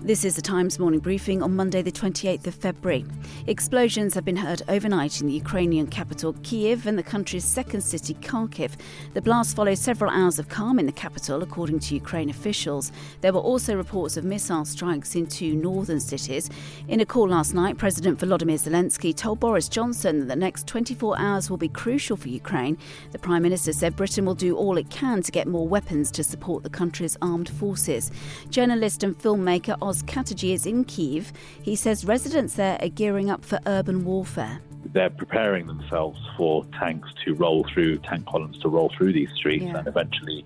This is the Times morning briefing on Monday, the 28th of February. Explosions have been heard overnight in the Ukrainian capital Kiev and the country's second city, Kharkiv. The blast followed several hours of calm in the capital, according to Ukraine officials. There were also reports of missile strikes in two northern cities. In a call last night, President Volodymyr Zelensky told Boris Johnson that the next 24 hours will be crucial for Ukraine. The Prime Minister said Britain will do all it can to get more weapons to support the country's armed forces. Journalist and filmmaker Oz Katerji is in Kiev. He says residents there are gearing up for urban warfare. They're preparing themselves for tanks to roll through, tank columns to roll through these streets Yeah. and eventually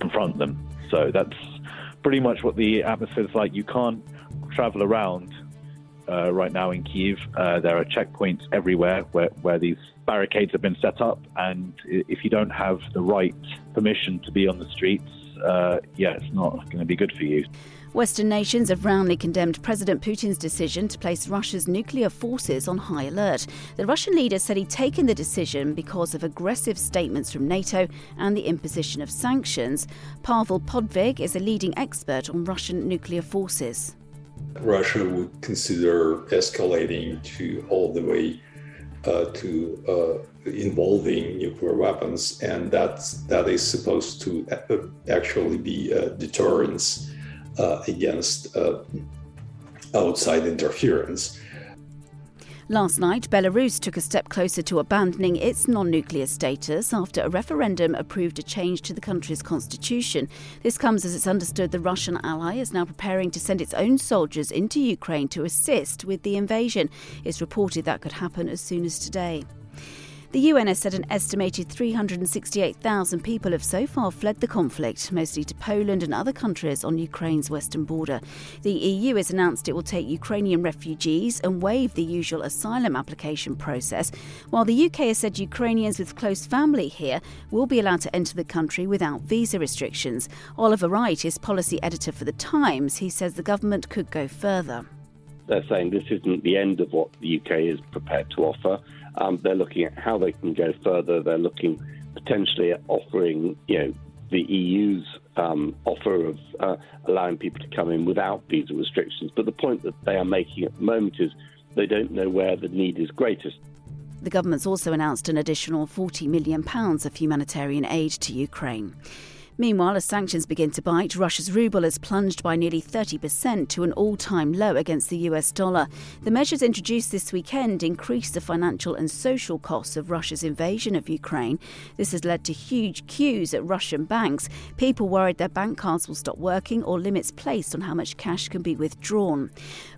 confront them. So that's pretty much what the atmosphere is like. You can't travel around uh, right now in Kiev. Uh, there are checkpoints everywhere where, where these barricades have been set up, and if you don't have the right permission to be on the streets, uh, yeah, it's not going to be good for you. Western nations have roundly condemned President Putin's decision to place Russia's nuclear forces on high alert. The Russian leader said he'd taken the decision because of aggressive statements from NATO and the imposition of sanctions. Pavel Podvig is a leading expert on Russian nuclear forces. Russia would consider escalating to all the way uh, to uh, involving nuclear weapons, and that's that is supposed to actually be a deterrence uh, against uh, outside interference. Last night, Belarus took a step closer to abandoning its non nuclear status after a referendum approved a change to the country's constitution. This comes as it's understood the Russian ally is now preparing to send its own soldiers into Ukraine to assist with the invasion. It's reported that could happen as soon as today. The UN has said an estimated 368,000 people have so far fled the conflict, mostly to Poland and other countries on Ukraine's western border. The EU has announced it will take Ukrainian refugees and waive the usual asylum application process, while the UK has said Ukrainians with close family here will be allowed to enter the country without visa restrictions. Oliver Wright is policy editor for The Times. He says the government could go further. they're saying this isn't the end of what the UK is prepared to offer. Um, they're looking at how they can go further. They're looking potentially at offering, you know, the EU's um, offer of uh, allowing people to come in without visa restrictions. But the point that they are making at the moment is they don't know where the need is greatest. The government's also announced an additional £40 million of humanitarian aid to Ukraine. Meanwhile, as sanctions begin to bite, Russia's ruble has plunged by nearly 30% to an all time low against the US dollar. The measures introduced this weekend increase the financial and social costs of Russia's invasion of Ukraine. This has led to huge queues at Russian banks, people worried their bank cards will stop working or limits placed on how much cash can be withdrawn.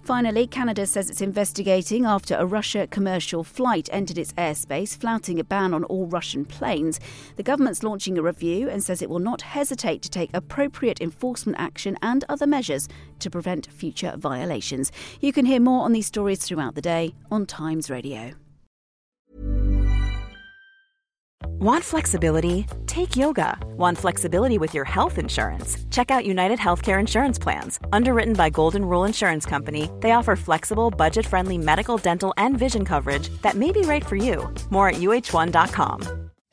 Finally, Canada says it's investigating after a Russia commercial flight entered its airspace, flouting a ban on all Russian planes. The government's launching a review and says it will not hesitate to take appropriate enforcement action and other measures to prevent future violations. You can hear more on these stories throughout the day on Times Radio. Want flexibility? Take yoga. Want flexibility with your health insurance? Check out United Healthcare Insurance Plans. Underwritten by Golden Rule Insurance Company, they offer flexible, budget friendly medical, dental, and vision coverage that may be right for you. More at uh1.com.